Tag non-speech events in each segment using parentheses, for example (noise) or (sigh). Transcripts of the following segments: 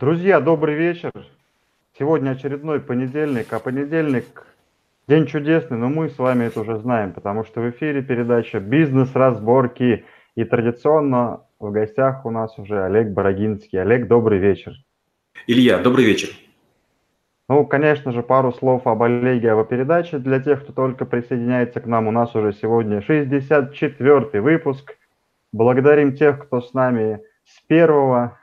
Друзья, добрый вечер. Сегодня очередной понедельник, а понедельник день чудесный, но мы с вами это уже знаем, потому что в эфире передача «Бизнес-разборки». И традиционно в гостях у нас уже Олег Бородинский. Олег, добрый вечер. Илья, добрый вечер. Ну, конечно же, пару слов об Олеге, об передаче. Для тех, кто только присоединяется к нам, у нас уже сегодня 64-й выпуск. Благодарим тех, кто с нами с первого.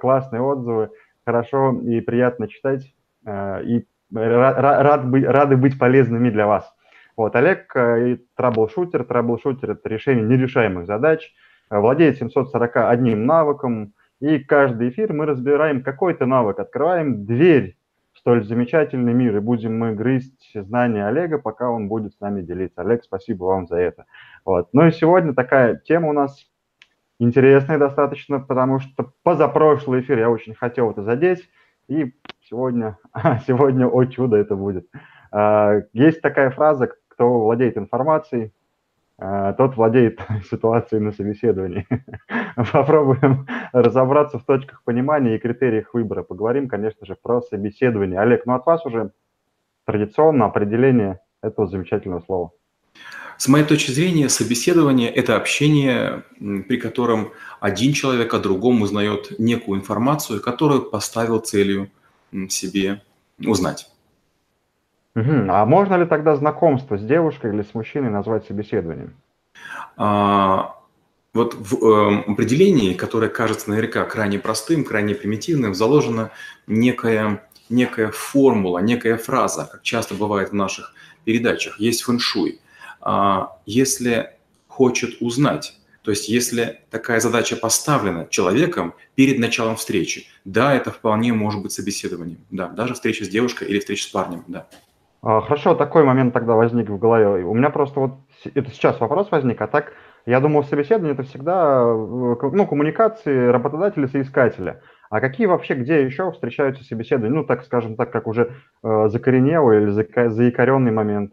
Классные отзывы, хорошо и приятно читать. Э, и рад, рад рады быть полезными для вас. Вот, Олег э, troubleshooter. Troubleshooter – это решение нерешаемых задач. Владеет 741 навыком. И каждый эфир мы разбираем какой-то навык, открываем дверь в столь замечательный мир, и будем мы грызть знания Олега, пока он будет с нами делиться. Олег, спасибо вам за это. Вот. Ну и сегодня такая тема у нас интересный достаточно, потому что позапрошлый эфир я очень хотел это задеть, и сегодня, (laughs) сегодня, о чудо, это будет. А, есть такая фраза, кто владеет информацией, а, тот владеет (laughs) ситуацией на собеседовании. (laughs) Попробуем разобраться в точках понимания и критериях выбора. Поговорим, конечно же, про собеседование. Олег, ну от вас уже традиционно определение этого замечательного слова. С моей точки зрения, собеседование – это общение, при котором один человек о другом узнает некую информацию, которую поставил целью себе узнать. Угу. А можно ли тогда знакомство с девушкой или с мужчиной назвать собеседованием? А, вот в э, определении, которое кажется наверняка крайне простым, крайне примитивным, заложена некая, некая формула, некая фраза, как часто бывает в наших передачах. Есть фэншуй – если хочет узнать. То есть если такая задача поставлена человеком перед началом встречи, да, это вполне может быть собеседованием, да, даже встреча с девушкой или встреча с парнем, да. А, хорошо, такой момент тогда возник в голове. У меня просто вот это сейчас вопрос возник, а так я думал, собеседование это всегда э, ну, коммуникации работодателя соискателя. А какие вообще, где еще встречаются собеседования? Ну, так скажем так, как уже э, закоренелый или заикаренный момент.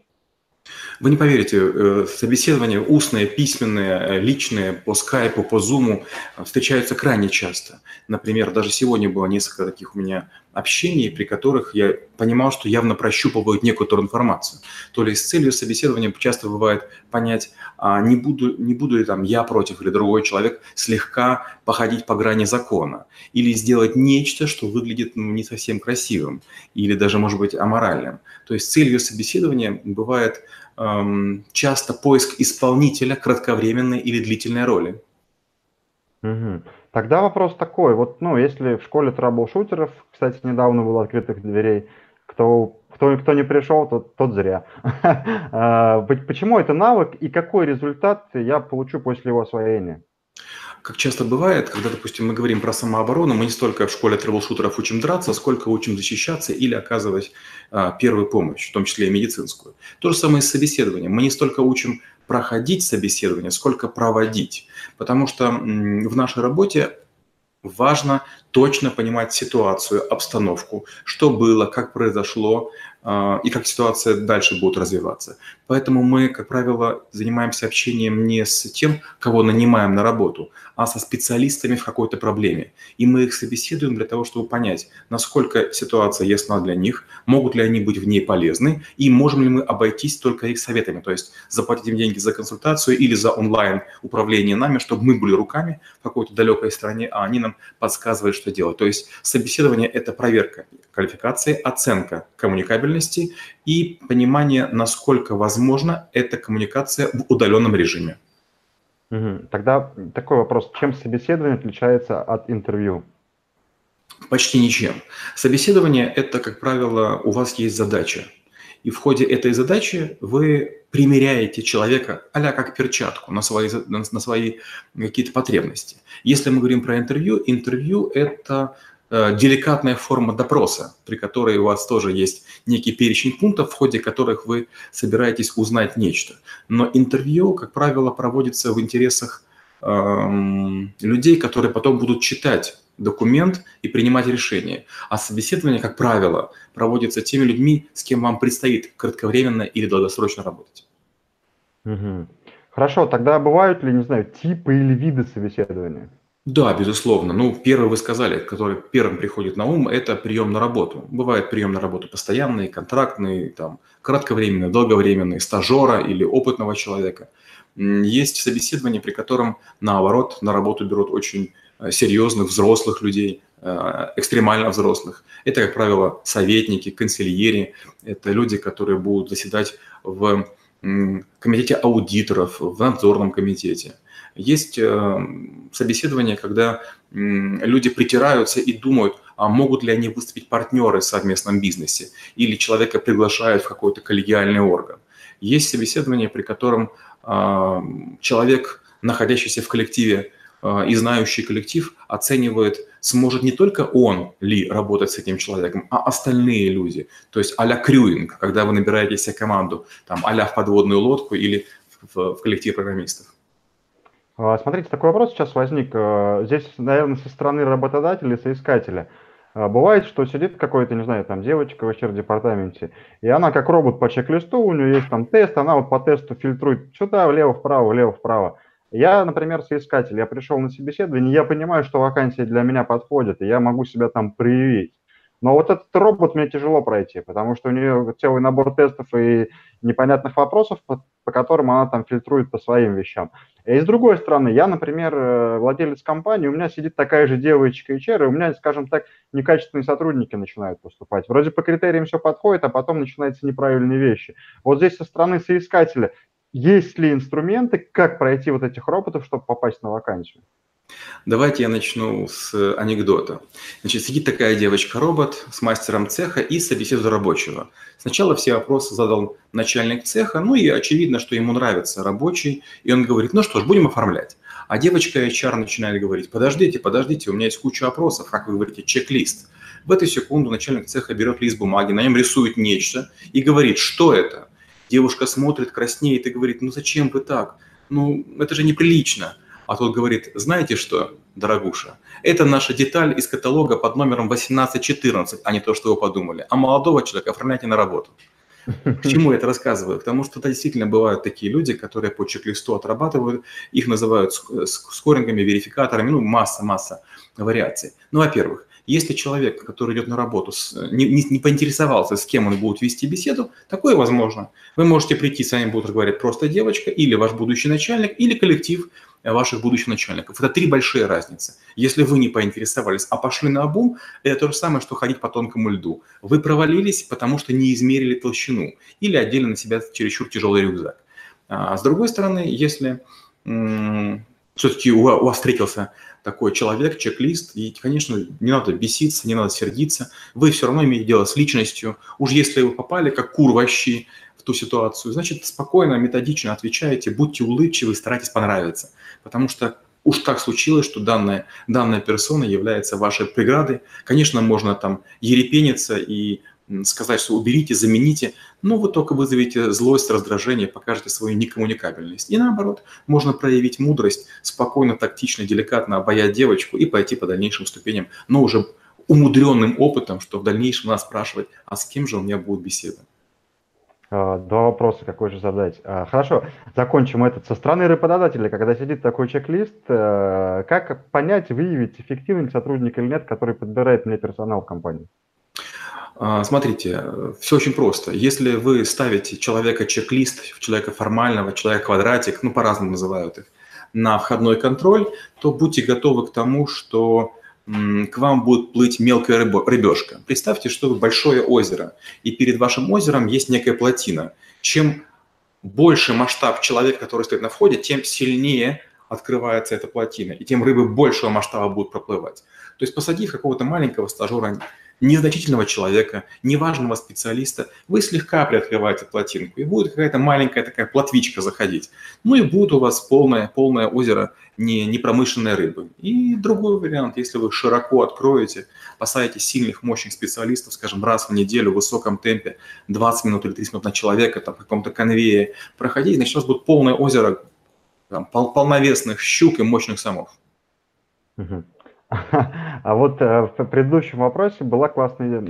Вы не поверите, э, собеседования устные, письменные, э, личные, по скайпу, по зуму э, встречаются крайне часто. Например, даже сегодня было несколько таких у меня общений, при которых я понимал, что явно прощупывают некоторую информацию. То ли с целью собеседования часто бывает понять, а не буду, не буду ли там я против или другой человек слегка походить по грани закона, или сделать нечто, что выглядит ну, не совсем красивым, или даже, может быть, аморальным. То есть целью собеседования бывает эм, часто поиск исполнителя кратковременной или длительной роли. Угу. Тогда вопрос такой, вот, ну, если в школе траблшутеров, кстати, недавно было открытых дверей, кто, кто, кто не пришел, тот, тот зря. (laughs) А, почему это навык и какой результат я получу после его освоения? Как часто бывает, когда, допустим, мы говорим про самооборону, мы не столько в школе трэблшутеров учим драться, сколько учим защищаться или оказывать а, первую помощь, в том числе и медицинскую. То же самое с собеседованием. Мы не столько учим проходить собеседование, сколько проводить. Потому что в нашей работе важно точно понимать ситуацию, обстановку, что было, как произошло, а, и как ситуация дальше будет развиваться. Поэтому мы, как правило, занимаемся общением не с тем, кого нанимаем на работу, а со специалистами в какой-то проблеме. И мы их собеседуем для того, чтобы понять, насколько ситуация ясна для них, могут ли они быть в ней полезны, и можем ли мы обойтись только их советами, то есть заплатить им деньги за консультацию или за онлайн управление нами, чтобы мы были руками в какой-то далекой стране, а они нам подсказывают, что делать. То есть собеседование – это проверка квалификации, оценка коммуникабельности, и понимание, насколько возможно эта коммуникация в удаленном режиме. Угу. Тогда такой вопрос. Чем собеседование отличается от интервью? Почти ничем. Собеседование – это, как правило, у вас есть задача. И в ходе этой задачи вы примеряете человека а как перчатку на свои, на свои какие-то потребности. Если мы говорим про интервью, интервью – это деликатная форма допроса, при которой у вас тоже есть некий перечень пунктов, в ходе которых вы собираетесь узнать нечто. Но интервью, как правило, проводится в интересах эм, людей, которые потом будут читать документ и принимать решение. А собеседование, как правило, проводится теми людьми, с кем вам предстоит кратковременно или долгосрочно работать. Хорошо, тогда бывают ли, не знаю, типы или виды собеседования? Да, безусловно. Ну, первый вы сказали, который первым приходит на ум, это прием на работу. Бывает прием на работу постоянный, контрактный, там, кратковременный, долговременный, стажера или опытного человека. Есть собеседование, при котором, наоборот, на работу берут очень э, серьезных взрослых людей, э, экстремально взрослых. Это, как правило, советники, консильери, это люди, которые будут заседать в комитете аудиторов, в надзорном комитете – есть э, собеседование, когда люди притираются и думают, а могут ли они выступить партнеры в совместном бизнесе, или человека приглашают в какой-то коллегиальный орган. Есть собеседование, при котором а, человек, находящийся в коллективе а, и знающий коллектив, оценивает, сможет не только он ли работать с этим человеком, а остальные люди. То есть а-ля крюинг, когда вы набираете себе команду, там а в подводную лодку или в, в коллектив программистов. А, смотрите, такой вопрос сейчас возник. Э, здесь, наверное, со стороны работодателя соискателя. А, бывает, что сидит какой-то, не знаю, там девочка в HR-департаменте, и она как робот по чек-листу, у нее есть там тест, она вот по тесту фильтрует сюда, влево-вправо, влево-вправо. Я, например, соискатель, я пришел на собеседование, я понимаю, что вакансия для меня подходит, и я могу себя там проявить. Но вот этот робот мне тяжело пройти, потому что у нее целый набор тестов и непонятных вопросов, по, по которым она там фильтрует по своим вещам. И с другой стороны, я, например, э, владелец компании, у меня сидит такая же девочка HR, и у меня, скажем так, некачественные сотрудники начинают поступать. Вроде по критериям все подходит, а потом начинаются неправильные вещи. Вот здесь со стороны соискателя есть ли инструменты, как пройти вот этих роботов, чтобы попасть на вакансию? Давайте я начну с анекдота. Значит, сидит такая девочка-робот с мастером цеха и собеседует рабочего. Сначала все вопросы задал начальник цеха, ну и очевидно, что ему нравится рабочий, и он говорит, ну что ж, будем оформлять. А девочка HR начинает говорить, подождите, подождите, у меня есть куча вопросов, как вы говорите, чек-лист. В эту секунду начальник цеха берет лист бумаги, на нем рисует нечто и говорит, что это? Девушка смотрит, краснеет и говорит, ну зачем вы так? Ну, это же неприлично. А тот говорит, знаете что, дорогуша, это наша деталь из каталога под номером 1814, а не то, что вы подумали. А молодого человека оформляйте на работу. К чему я это рассказываю? Потому что это действительно бывают такие люди, которые по чек-листу отрабатывают, их называют скорингами, верификаторами, ну, масса-масса вариаций. Ну, во-первых, если человек, который идет на работу, не, не, не поинтересовался, с кем он будет вести беседу, такое возможно. Вы можете прийти, с вами будут разговаривать просто девочка, или ваш будущий начальник, или коллектив ваших будущих начальников. Это три большие разницы. Если вы не поинтересовались, а пошли на обум, это то же самое, что ходить по тонкому льду. Вы провалились, потому что не измерили толщину или одели на себя чересчур тяжелый рюкзак. А с другой стороны, если все-таки у вас встретился такой человек, чек-лист, и, конечно, не надо беситься, не надо сердиться, вы все равно имеете дело с личностью. Уж если вы попали как кур в в ту ситуацию, значит, спокойно, методично отвечаете, будьте улыбчивы, старайтесь понравиться, потому что уж так случилось, что данная, данная персона является вашей преградой. Конечно, можно там ерепениться и сказать, что уберите, замените, но вы только вызовете злость, раздражение, покажете свою некоммуникабельность. И наоборот, можно проявить мудрость, спокойно, тактично, деликатно обаять девочку и пойти по дальнейшим ступеням, но уже умудренным опытом, что в дальнейшем нас спрашивать, а с кем же у меня будет беседа. А, два вопроса, какой же задать. А, хорошо, закончим этот. Со стороны работодателя, когда сидит такой чек-лист, э, как понять, выявить, эффективный сотрудник или нет, который подбирает мне персонал в компании? А, смотрите, все очень просто. Если вы ставите человека чек-лист, человека формального, человека квадратик, ну по-разному называют их, на входной контроль, то будьте готовы к тому, что к вам будет плыть мелкая рыбешка. Представьте, что вы большое озеро, и перед вашим озером есть некая плотина. Чем больше масштаб человека, который стоит на входе, тем сильнее открывается эта плотина, и тем рыбы большего масштаба будут проплывать. То есть посадив какого-то маленького стажера незначительного человека, неважного специалиста, вы слегка приоткрываете плотинку, и будет какая-то маленькая такая плотвичка заходить. Ну и будет у вас полное, полное озеро не, непромышленной рыбы. И другой вариант, если вы широко откроете, посадите сильных, мощных специалистов, скажем, раз в неделю в высоком темпе, 20 минут или 30 минут на человека, там, в каком-то конвее проходить, значит, у вас будет полное озеро там, пол полновесных щук и мощных самов. Угу. (laughs) А вот э, в предыдущем вопросе была классная,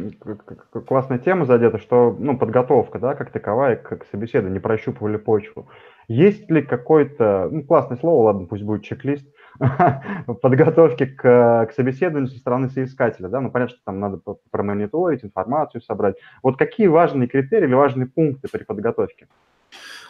классная тема задета, что ну, подготовка, да, как таковая, как собеседование, не прощупывали почву. Есть ли какой-то, ну, классное слово, ладно, пусть будет чек-лист, (laughs) подготовки к, к собеседованию со стороны соискателя, да, ну, понятно, что там надо промониторить, информацию собрать. Вот какие важные критерии или важные пункты при подготовке?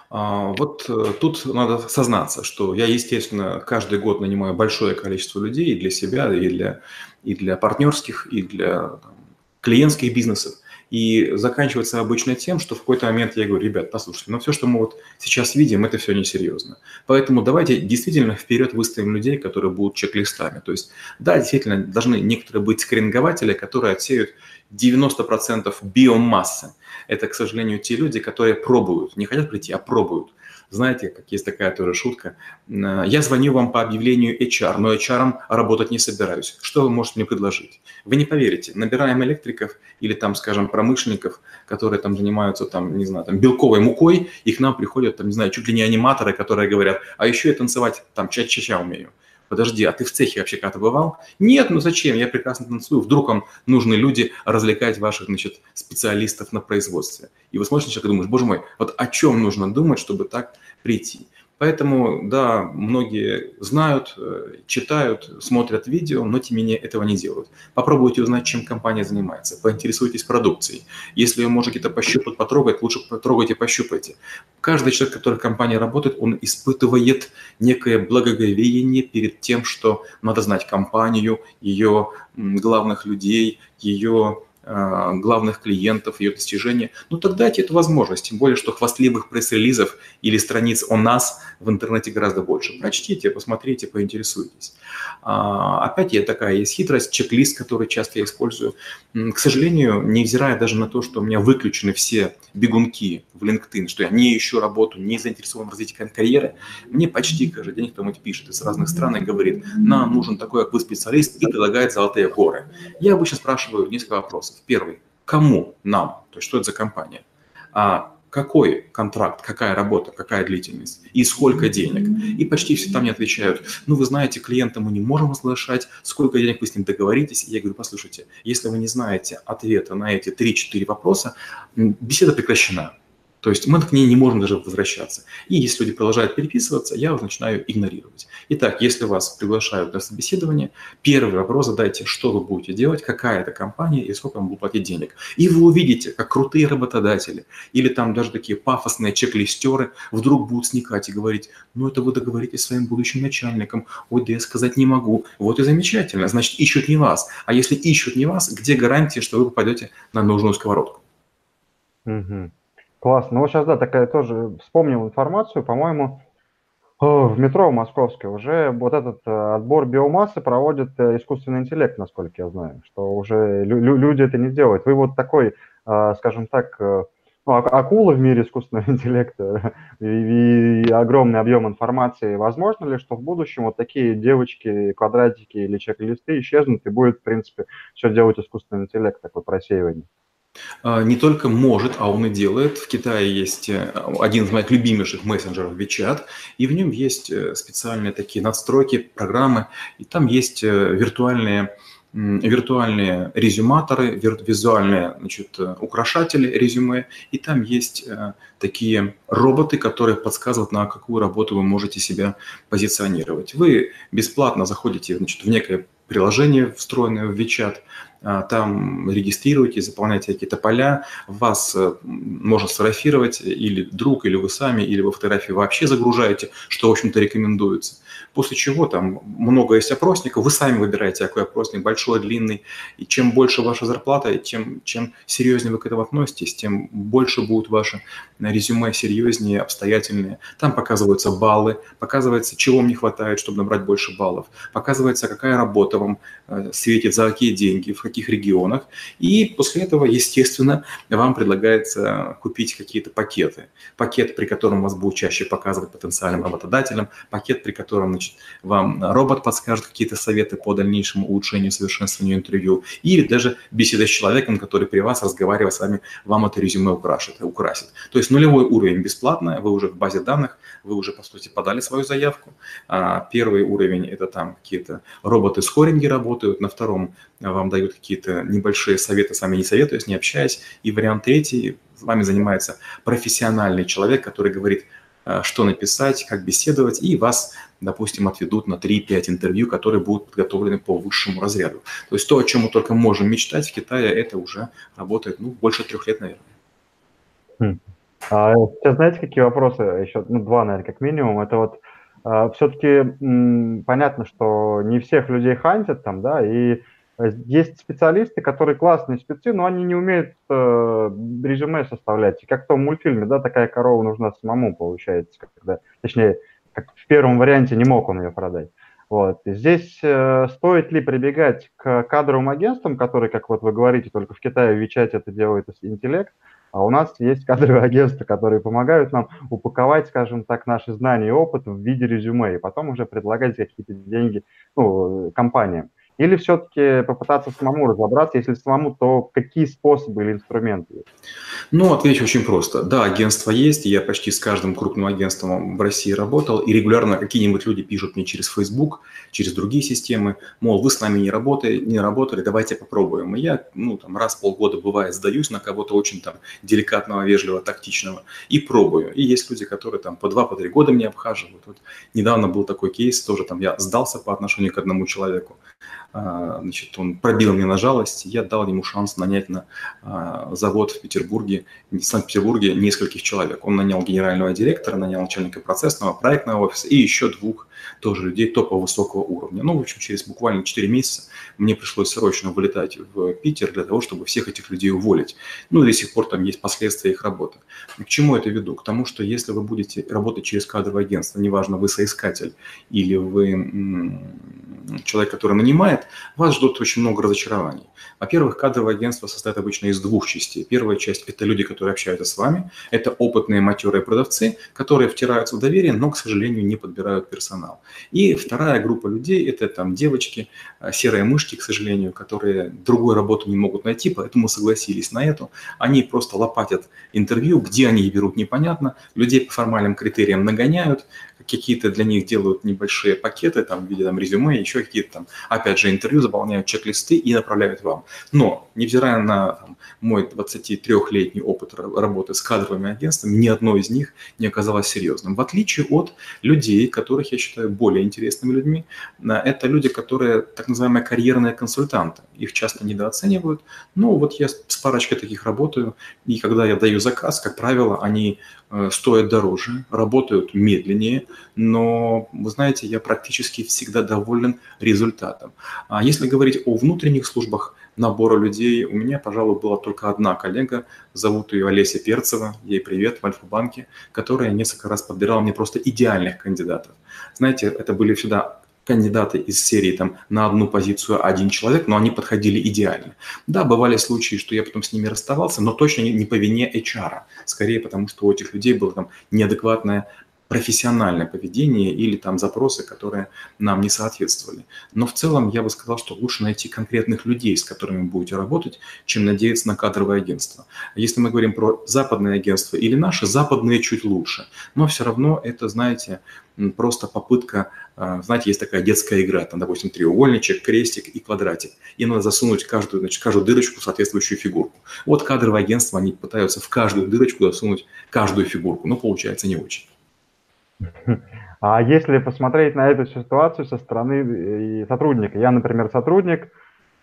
А, вот э, тут надо сознаться, что я, естественно, каждый год нанимаю большое количество людей и для себя, и для, и для партнерских, и для там, клиентских бизнесов. И заканчивается обычно тем, что в какой-то момент я говорю, ребят, послушайте, но ну все, что мы вот сейчас видим, это все несерьезно. Поэтому давайте действительно вперед выставим людей, которые будут чек-листами. То есть, да, действительно, должны некоторые быть скринингователи, которые отсеют 90% биомассы. Это, к сожалению, те люди, которые пробуют, не хотят прийти, а пробуют. Знаете, как есть такая тоже шутка. Э, я звоню вам по объявлению HR, но HR работать не собираюсь. Что вы можете мне предложить? Вы не поверите. Набираем электриков или там, скажем, промышленников, которые там занимаются там, не знаю, там белковой мукой, и к нам приходят там, не знаю, чуть ли не аниматоры, которые говорят, а еще я танцевать там ча-ча-ча умею подожди, а ты в цехе вообще когда-то бывал? Нет, ну зачем, я прекрасно танцую. Вдруг вам нужны люди развлекать ваших, значит, специалистов на производстве. И вы смотрите человек и думаешь, боже мой, вот о чем нужно думать, чтобы так прийти? Поэтому, да, многие знают, э, читают, смотрят видео, но тем не менее этого не делают. Попробуйте узнать, чем компания занимается, поинтересуйтесь продукцией. Если вы можете это пощупать, потрогать, лучше потрогайте, пощупайте. Каждый человек, который в компании работает, он испытывает некое благоговение перед тем, что надо знать компанию, ее главных людей, ее главных клиентов, ее достижения, ну тогда дайте эту возможность. Тем более, что хвастливых пресс-релизов или страниц о нас в интернете гораздо больше. Прочтите, посмотрите, поинтересуйтесь. А, опять я такая есть хитрость, чек-лист, который часто я использую. К сожалению, невзирая даже на то, что у меня выключены все бегунки в LinkedIn, что я не ищу работу, не заинтересован в развитии карьеры, мне почти каждый день кто-нибудь пишет из разных стран и говорит, нам нужен такой, как вы, специалист, и предлагает золотые горы. Я обычно спрашиваю несколько вопросов. Первый. Кому нам? То есть что это за компания? А какой контракт, какая работа, какая длительность и сколько денег. И почти все там мне отвечают, ну, вы знаете, клиента мы не можем разглашать, сколько денег вы с ним договоритесь. И я говорю, послушайте, если вы не знаете ответа на эти 3-4 вопроса, беседа прекращена. То есть мы к ней не можем даже возвращаться. И если люди продолжают переписываться, я их начинаю игнорировать. Итак, если вас приглашают на собеседование, первый вопрос задайте, что вы будете делать, какая это компания и сколько вам будут платить денег. И вы увидите, как крутые работодатели или там даже такие пафосные чек-листеры вдруг будут сникать и говорить, ну это вы договоритесь с своим будущим начальником, ой, да я сказать не могу. Вот и замечательно, значит ищут не вас. А если ищут не вас, где гарантия, что вы попадете на нужную сковородку? Угу. Классно. Ну вот сейчас, да, такая тоже вспомнил информацию, по-моему, в метро московское уже вот этот э, отбор биомассы проводит э, искусственный интеллект, насколько я знаю, что уже лю- люди это не делают. Вы вот такой, э, скажем так, ну, акула в мире искусственного (laughs) интеллекта (laughs) и, и огромный объем информации. Возможно ли, что в будущем вот такие девочки, квадратики или чек-листы исчезнут и будет, в принципе, все делать искусственный интеллект, такое просеивание? А, не только может, а он и делает. В Китае есть э, один из моих любимейших мессенджеров WeChat, и в нем есть э, специальные такие надстройки, программы, и там есть э, виртуальные виртуальные резюматоры, визуальные значит, украшатели резюме, и там есть такие роботы, которые подсказывают, на какую работу вы можете себя позиционировать. Вы бесплатно заходите значит, в некое приложение, встроенное в WeChat, там регистрируете, заполняете какие-то поля, вас э, можно сфотографировать или друг, или вы сами, или вы фотографии вообще загружаете, что, в общем-то, рекомендуется. После чего там много есть опросников, вы сами выбираете, какой опросник, большой, длинный, и чем больше ваша зарплата, и чем, чем серьезнее вы к этому относитесь, тем больше будут ваши резюме серьезнее, обстоятельнее. Там показываются баллы, показывается, чего вам не хватает, чтобы набрать больше баллов, показывается, какая работа вам э, светит, за какие деньги, в каких регионах. И после этого, естественно, вам предлагается купить какие-то пакеты. Пакет, при котором вас будет чаще показывать потенциальным работодателям, пакет, при котором значит, вам робот подскажет какие-то советы по дальнейшему улучшению, совершенствованию интервью, или даже беседа с человеком, который при вас, разговаривая с вами, вам это резюме украшит, украсит. То есть нулевой уровень бесплатно, вы уже в базе данных, вы уже, по сути, подали свою заявку. А первый уровень – это там какие-то роботы-скоринги работают, на втором вам дают какие-то небольшие советы, сами не советуясь, не общаясь. И вариант третий, с вами занимается профессиональный человек, который говорит, э, что написать, как беседовать, и вас, допустим, отведут на 3-5 интервью, которые будут подготовлены по высшему разряду. То есть то, о чем мы только можем мечтать в Китае, это уже работает ну, больше трех лет, наверное. Хм. А сейчас знаете, какие вопросы еще? Ну, два, наверное, как минимум. Это вот а, все-таки понятно, что не всех людей хантят там, да, и э, есть специалисты, которые классные спецы, но они не умеют э, резюме составлять. И как в том мультфильме, да, такая корова нужна самому, получается, когда, точнее, как в первом варианте не мог он ее продать. Вот. И здесь э, стоит ли прибегать к кадровым агентствам, которые, как вот вы говорите, только в Китае в Вичате это делает интеллект, а у нас есть кадровые агентства, которые помогают нам упаковать, скажем так, наши знания и опыт в виде резюме, и потом уже предлагать какие-то деньги ну, компаниям. Или все-таки попытаться самому разобраться, если самому, то какие способы или инструменты? Ну, отвечу очень просто. Да, агентство есть, я почти с каждым крупным агентством в России работал, и регулярно какие-нибудь люди пишут мне через Facebook, через другие системы, мол, вы с нами не работали, не работали, давайте попробуем. И я, ну, там, раз в полгода, бывает, сдаюсь на кого-то очень там деликатного, вежливого, тактичного и пробую. И есть люди, которые там по два, по три года меня обхаживают. Вот недавно был такой кейс, тоже там я сдался по отношению к одному человеку. А, значит, он пробил мне на жалость, я дал ему шанс нанять на а, завод в Петербурге, в Санкт-Петербурге нескольких человек. Он нанял генерального директора, нанял начальника процессного, проектного офиса и еще двух тоже людей топового высокого уровня. Ну, в общем, через буквально 4 месяца мне пришлось срочно вылетать в Питер для того, чтобы всех этих людей уволить. Ну, до сих пор там есть последствия их работы. К чему это веду? К тому, что если вы будете работать через кадровое агентство, неважно, вы соискатель или вы человек, который нанимает, вас ждут очень много разочарований. Во-первых, кадровое агентство состоит обычно из двух частей. Первая часть – это люди, которые общаются с вами. Это опытные матерые продавцы, которые втираются в доверие, но, к сожалению, не подбирают персонал. И вторая группа людей – это там девочки, а, серые мышки, к сожалению, которые другую работу не могут найти, поэтому согласились на эту. Они просто лопатят интервью, где они берут, непонятно. Людей по формальным критериям нагоняют, какие-то для них делают небольшие пакеты там, в виде там, резюме, еще какие-то там, опять же, интервью, заполняют чек-листы и направляют вам. Но, невзирая на там, мой 23-летний опыт работы с кадровыми агентствами, ни одно из них не оказалось серьезным. В отличие от людей, которых я считаю более интересными людьми, это люди, которые так называемые карьерные консультанты. Их часто недооценивают. Но вот я с парочкой таких работаю, и когда я даю заказ, как правило, они Э, стоят дороже, работают медленнее, но, вы знаете, я практически всегда доволен результатом. А если говорить о внутренних службах набора людей, у меня, пожалуй, была только одна коллега, зовут ее Олеся Перцева, ей привет в Альфа-банке, которая несколько раз подбирала мне просто идеальных кандидатов. Знаете, это были всегда кандидаты из серии там на одну позицию один человек, но они подходили идеально. Да, бывали случаи, что я потом с ними расставался, но точно не, не по вине HR, скорее потому, что у этих людей было там неадекватное профессиональное поведение или там запросы, которые нам не соответствовали. Но в целом я бы сказал, что лучше найти конкретных людей, с которыми вы будете работать, чем надеяться на кадровое агентство. Если мы говорим про западное агентство или наши, западные чуть лучше. Но все равно это, знаете, просто попытка, а, знаете, есть такая детская игра, там, допустим, треугольничек, крестик и квадратик. И надо засунуть каждую, значит, каждую дырочку в соответствующую фигурку. Вот кадровое агентство, они пытаются в каждую дырочку засунуть каждую фигурку, но получается не очень. (laughs) А если посмотреть на эту ситуацию со стороны э, сотрудника, я, например, сотрудник,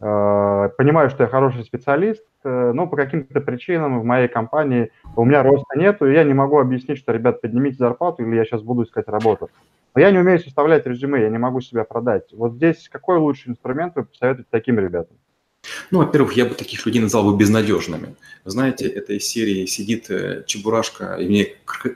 э, понимаю, что я хороший специалист, э, но по каким-то причинам в моей компании у меня роста нету, и я не могу объяснить, что, ребят, поднимите зарплату, или я сейчас буду искать работу. Но я не умею составлять резюме, я не могу себя продать. Вот здесь какой лучший инструмент вы посоветуете таким ребятам? Ну, во-первых, я бы таких людей назвал бы безнадежными. Знаете, этой серии сидит э, Чебурашка, и мне,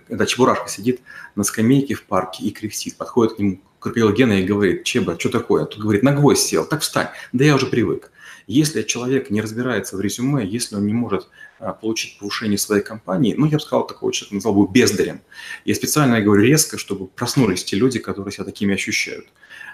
да, Чебурашка сидит на скамейке в парке и кряхтит. Подходит к нему Крапила Гена и говорит, Чеба, что такое? Тут говорит, на гвоздь сел, так встань. Да я уже привык. Если человек не разбирается в резюме, если он не может а, получить повышение своей компании, ну, я бы сказал, такого человека назвал бы бездарем. Я специально говорю резко, чтобы проснулись те люди, которые себя такими ощущают.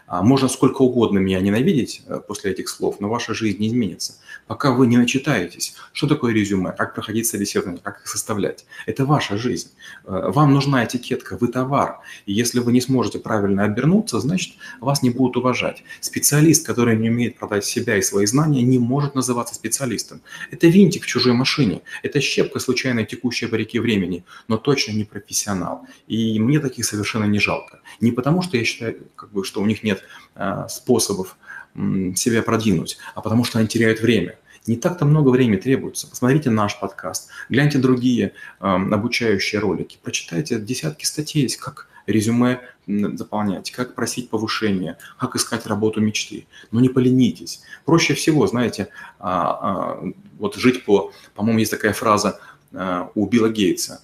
А можно сколько угодно меня ненавидеть э, после этих слов, но ваша жизнь не изменится. Пока вы не начитаетесь, что такое резюме, как проходить собеседование, как их составлять. Это ваша жизнь. Э, вам нужна этикетка, вы товар. И если вы не сможете правильно обернуться, значит, вас не будут уважать. Специалист, который не умеет продать себя и свои знания, не может называться специалистом. Это винтик в чужой машине. Это щепка, случайно текущая по реке времени, но точно не профессионал. И мне таких совершенно не жалко. Не потому, что я считаю, как бы, что у них нет э, способов э, себя продвинуть, а потому что они теряют время. Не так-то много времени требуется. Посмотрите наш подкаст, гляньте другие э, обучающие ролики, прочитайте десятки статей, как резюме заполнять, как просить повышения, как искать работу мечты. Но не поленитесь. Проще всего, знаете, а, а, вот жить по, по-моему, есть такая фраза а, у Билла Гейтса,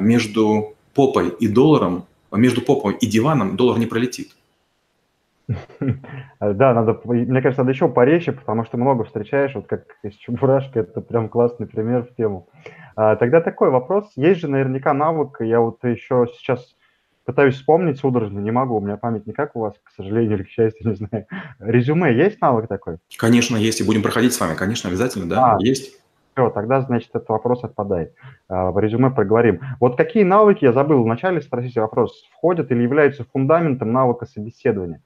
между попой и долларом, между попой и диваном доллар не пролетит. Да, надо, мне кажется, надо еще порезче, потому что много встречаешь, вот как (laughs) из Чебурашки, это прям классный пример в тему. Тогда такой вопрос, есть же наверняка навык, я вот еще сейчас пытаюсь вспомнить судорожно, не могу, у меня память не как у вас, к сожалению или к счастью, (laughs) не знаю. Резюме есть навык такой? Конечно, есть, и будем проходить с вами, конечно, обязательно, да, а, есть. Все, тогда, значит, этот вопрос отпадает. А, в резюме проговорим. Вот какие навыки, я забыл вначале спросить вопрос, входят или являются фундаментом навыка собеседования?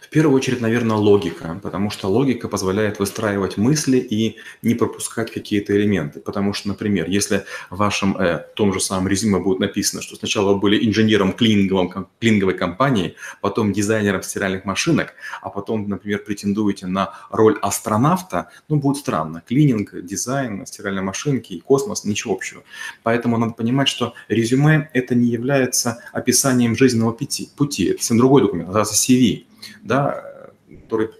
В первую очередь, наверное, логика, потому что логика позволяет выстраивать мысли и не пропускать какие-то элементы. Потому что, например, если в вашем э, том же самом резюме будет написано, что сначала вы были инженером клининговом, клининговой компании, потом дизайнером стиральных машинок, а потом, например, претендуете на роль астронавта, ну, будет странно. Клининг, дизайн, стиральные машинки и космос – ничего общего. Поэтому надо понимать, что резюме – это не является описанием жизненного пути. пути. Это совсем другой документ, называется CV да, который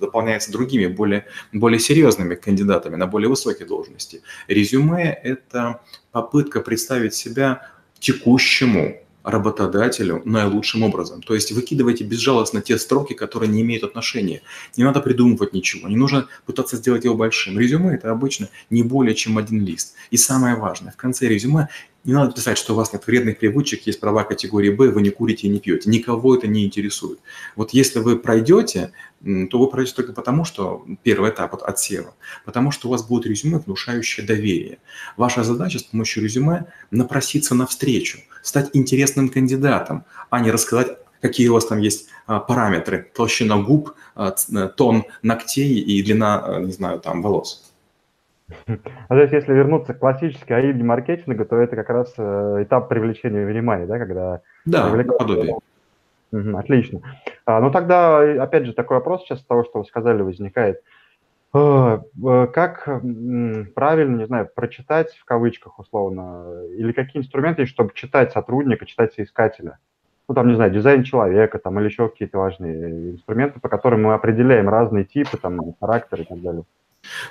дополняется другими, более, более серьезными кандидатами на более высокие должности. Резюме – это попытка представить себя текущему работодателю наилучшим образом. То есть выкидывайте безжалостно те строки, которые не имеют отношения. Не надо придумывать ничего, не нужно пытаться сделать его большим. Резюме – это обычно не более чем один лист. И самое важное, в конце резюме не надо писать, что у вас нет вредных привычек, есть права категории Б, вы не курите и не пьете. Никого это не интересует. Вот если вы пройдете, то вы пройдете только потому, что первый этап от отсева, потому что у вас будет резюме, внушающее доверие. Ваша задача с помощью резюме напроситься навстречу, стать интересным кандидатом, а не рассказать, какие у вас там есть а, параметры, толщина губ, а, тон ногтей и длина, а, не знаю, там волос. А то есть, если вернуться к классической аиде маркетинга, то это как раз э, этап привлечения внимания, да, когда... Да, привлекают... подобие. Угу, отлично. А, ну тогда, опять же, такой вопрос сейчас с того, что вы сказали, возникает. А, как правильно, не знаю, прочитать в кавычках условно, или какие инструменты есть, чтобы читать сотрудника, читать соискателя? Ну, там, не знаю, дизайн человека, там, или еще какие-то важные инструменты, по которым мы определяем разные типы, там, характеры и так далее.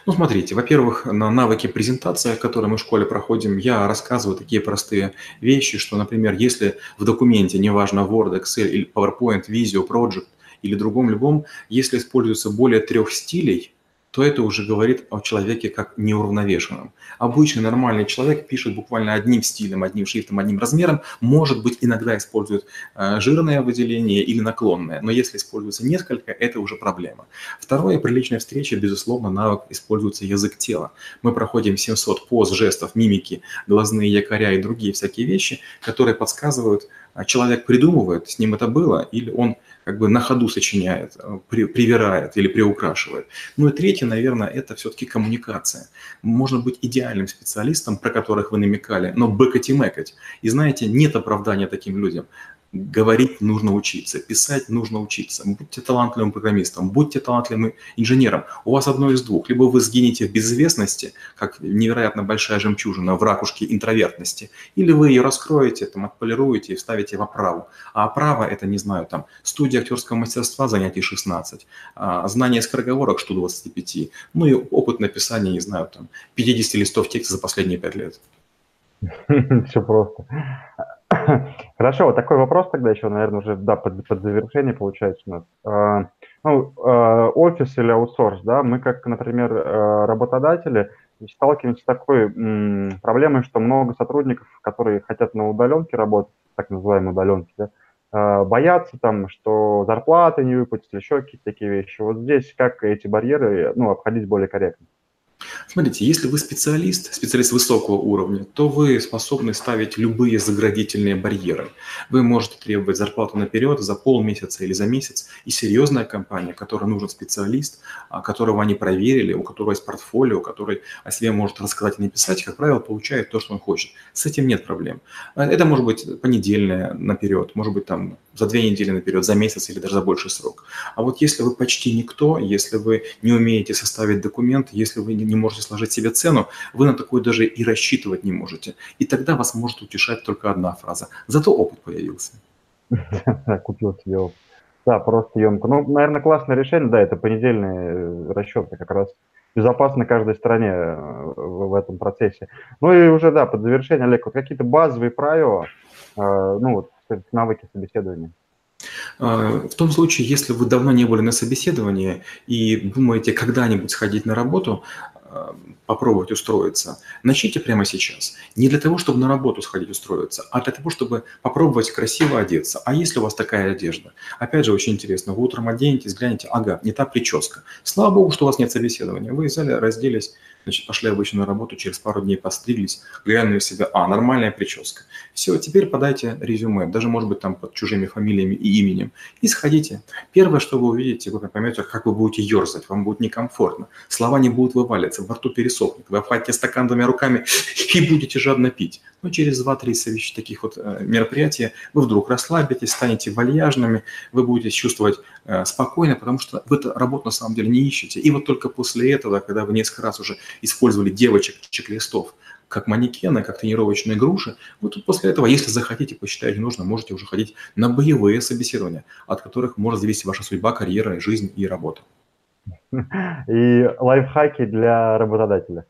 Ну, смотрите, во-первых, на навыки презентации, которые мы в школе проходим, я рассказываю такие простые вещи, что, например, если в документе, неважно, Word, Excel или PowerPoint, Visio, Project или другом любом, если используется более трех стилей, то это уже говорит о человеке как неуравновешенном. Обычный нормальный человек пишет буквально одним стилем, одним шрифтом, одним размером, может быть, иногда использует э, жирное выделение или наклонное, но если используется несколько, это уже проблема. Второе, при личной встрече, безусловно, навык используется язык тела. Мы проходим 700 поз, жестов, мимики, глазные якоря и другие всякие вещи, которые подсказывают, человек придумывает, с ним это было, или он как бы на ходу сочиняет, э, при, привирает или приукрашивает. Ну и третье, наверное, это все-таки коммуникация. Можно быть идеальным специалистом, про которых вы намекали, но бэкать и мэкать. И знаете, нет оправдания таким людям. Говорить нужно учиться, писать нужно учиться. Будьте талантливым программистом, будьте талантливым инженером. У вас одно из двух. Либо вы сгинете в безызвестности, как невероятно большая жемчужина в ракушке интровертности, или вы ее раскроете, там, отполируете и вставите в оправу. А оправа – это, не знаю, там, студия актерского мастерства, занятий 16, а, знание скороговорок, что 25, ну и опыт написания, не знаю, там, 50 листов текста за последние 5 лет. (laughs) Все просто. Хорошо, вот такой вопрос тогда еще, наверное, уже да, под, под завершение получается у нас. А, ну, а, офис или аутсорс, да, мы как, например, а, работодатели сталкиваемся с такой м, проблемой, что много сотрудников, которые хотят на удаленке работать, так называемые удаленки, да, э, боятся там, что зарплаты не выплатят, еще какие-то такие вещи. Вот здесь как эти барьеры, ну, обходить более корректно? Смотрите, если вы специалист, специалист высокого уровня, то вы способны ставить любые заградительные барьеры. Вы можете требовать зарплату наперед за полмесяца или за месяц, и серьезная компания, которой нужен специалист, а, которого они проверили, у которого есть портфолио, который о себе может рассказать и написать, как правило, получает то, что он хочет. С этим нет проблем. А, это может быть понедельное наперед, может быть там за две недели наперед, за месяц или даже за больший срок. А вот если вы почти никто, если вы не умеете составить документ, если вы не можете сложить себе цену, вы на такую даже и рассчитывать не можете. И тогда вас может утешать только одна фраза. Зато опыт появился. (laughs) Купил себе опыт. Да, просто емко. Ну, наверное, классное решение, да, это понедельные э, расчеты как раз безопасно каждой стране э, в этом процессе. Ну и уже, да, под завершение, Олег, вот какие-то базовые правила, э, ну вот навыки собеседования? А, в том случае, если вы давно не были на собеседовании и думаете когда-нибудь сходить на работу, а, попробовать устроиться, начните прямо сейчас. Не для того, чтобы на работу сходить устроиться, а для того, чтобы попробовать красиво одеться. А если у вас такая одежда? Опять же, очень интересно, вы утром оденетесь, глянете, ага, не та прическа. Слава богу, что у вас нет собеседования. Вы взяли, разделись, Значит, пошли обычно на работу, через пару дней постриглись, глянули себя, а, нормальная прическа. Все, теперь подайте резюме, даже, может быть, там под чужими фамилиями и именем, и сходите. Первое, что вы увидите, вы поймете, как вы будете ерзать, вам будет некомфортно, слова не будут вываливаться, во рту пересохнет, вы обхватите стакан двумя руками (laughs) и будете жадно пить. Но через 2-3 таких вот э, мероприятия вы вдруг расслабитесь, станете вальяжными, вы будете чувствовать э, спокойно, потому что вы эту работу на самом деле не ищете. И вот только после этого, когда вы несколько раз уже использовали девочек чек-листов как манекены, как тренировочные груши, вы тут после этого, если захотите, посчитаете нужно, можете уже ходить на боевые собеседования, от которых может зависеть ваша судьба, карьера, жизнь и работа. (laughs) И лайфхаки для работодателя.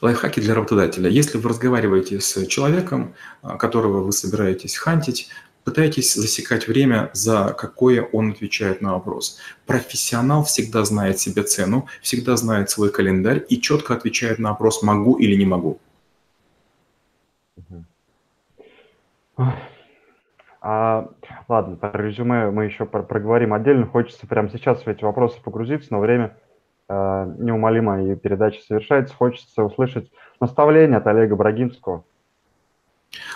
Лайфхаки для работодателя. Если вы разговариваете с человеком, а, которого вы собираетесь хантить, Пытайтесь засекать время, за какое он отвечает на вопрос. Профессионал всегда знает себе цену, всегда знает свой календарь и четко отвечает на вопрос «могу или не могу». А, ладно, про резюме мы еще проговорим отдельно. Хочется прямо сейчас в эти вопросы погрузиться, но время э, неумолимо и передача совершается. Хочется услышать наставление от Олега Брагинского.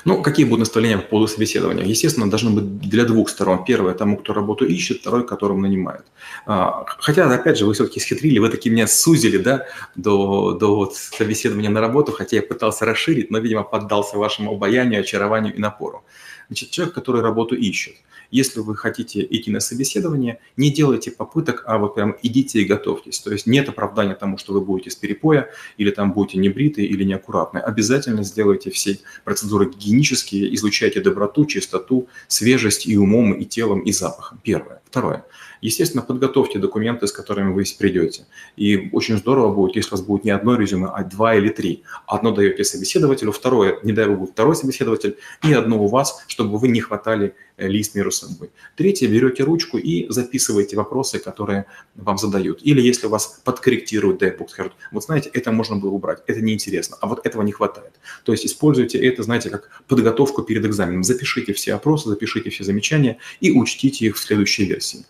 Ну, какие будут наставления по поводу собеседования? Естественно, должны быть для двух сторон. Первое – тому, кто работу ищет, второй – которым нанимает. А, хотя, опять же, вы все-таки схитрили, вы таки меня сузили да, до, до вот собеседования на работу, хотя я пытался расширить, но, видимо, поддался вашему обаянию, очарованию и напору. Значит, человек, который работу ищет – если вы хотите идти на собеседование, не делайте попыток, а вот прям идите и готовьтесь. То есть нет оправдания тому, что вы будете с перепоя, или там будете небритые или неаккуратные. Обязательно сделайте все процедуры гигиенические, излучайте доброту, чистоту, свежесть и умом, и телом, и запахом. Первое. Второе. Естественно, подготовьте документы, с которыми вы придете. И очень здорово будет, если у вас будет не одно резюме, а два или три. Одно даете собеседователю, второе, не дай бог, второй собеседователь, и одно у вас, чтобы вы не хватали лист между собой. Третье, берете ручку и записываете вопросы, которые вам задают. Или если вас подкорректируют, дай бог, скажут, вот знаете, это можно было убрать, это неинтересно, а вот этого не хватает. То есть используйте это, знаете, как подготовку перед экзаменом. Запишите все опросы, запишите все замечания и учтите их в следующей версии.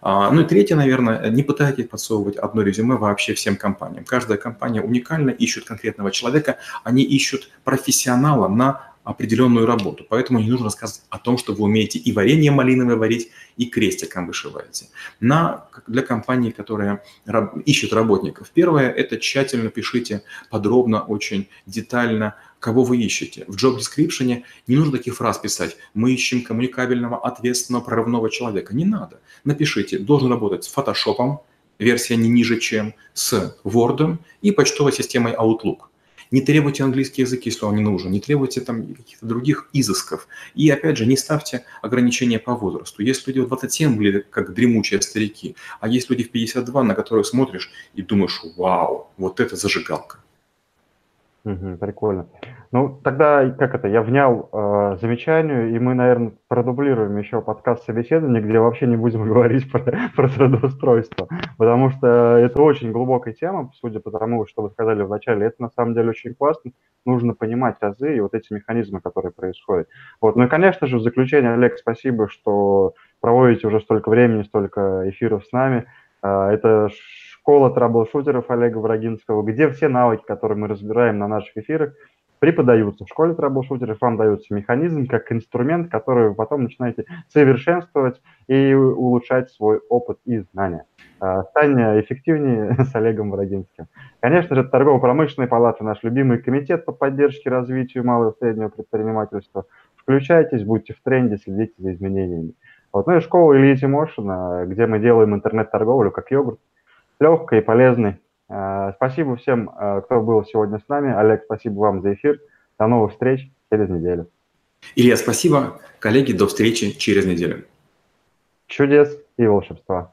А, ну и третье, наверное, не пытайтесь подсовывать одно резюме вообще всем компаниям. Каждая компания уникальна, ищут конкретного человека, они ищут профессионала на определенную работу. Поэтому не нужно рассказывать о том, что вы умеете и варенье малиновое варить, и крестиком вышиваете. На, для компаний, которые раб, ищут работников. Первое – это тщательно пишите, подробно, очень детально, кого вы ищете. В job description не нужно таких фраз писать. Мы ищем коммуникабельного, ответственного, прорывного человека. Не надо. Напишите, должен работать с фотошопом, версия не ниже, чем с Word и почтовой системой Outlook. Не требуйте английский язык, если он не нужен, не требуйте там каких-то других изысков. И опять же, не ставьте ограничения по возрасту. Есть люди в 27 были как дремучие старики, а есть люди в 52, на которых смотришь и думаешь, вау, вот это зажигалка. Мгм. Прикольно. Ну, тогда, как это, я внял э, замечанию, и мы, наверное, продублируем еще подкаст собеседования, где вообще не будем (laughs) говорить про, про трудоустройство, потому что это очень глубокая тема, судя по тому, что вы сказали вначале. Это на самом деле очень классно. Нужно понимать азы и вот эти механизмы, которые происходят. Вот. Ну и, конечно же, в заключение, Олег, спасибо, что проводите уже столько времени, столько эфиров с нами. Э, это школа траблшутеров Олега Врагинского, где все навыки, которые мы разбираем на наших эфирах, преподаются в школе траблшутеров, вам дается механизм как инструмент, который вы потом начинаете совершенствовать и улучшать свой опыт и знания. А, стань эффективнее (laughs) с Олегом Врагинским. Конечно же, торгово-промышленная палата, наш любимый комитет по поддержке и развитию малого и среднего предпринимательства. Включайтесь, будьте в тренде, следите за изменениями. Вот. Ну и школа Ильи Тимошина, где мы делаем интернет-торговлю как йогурт, легкой и полезной. Э, спасибо всем, э, кто был сегодня с нами. Олег, спасибо вам за эфир. До новых встреч через неделю. Илья, спасибо. Коллеги, до встречи через неделю. Чудес и волшебства.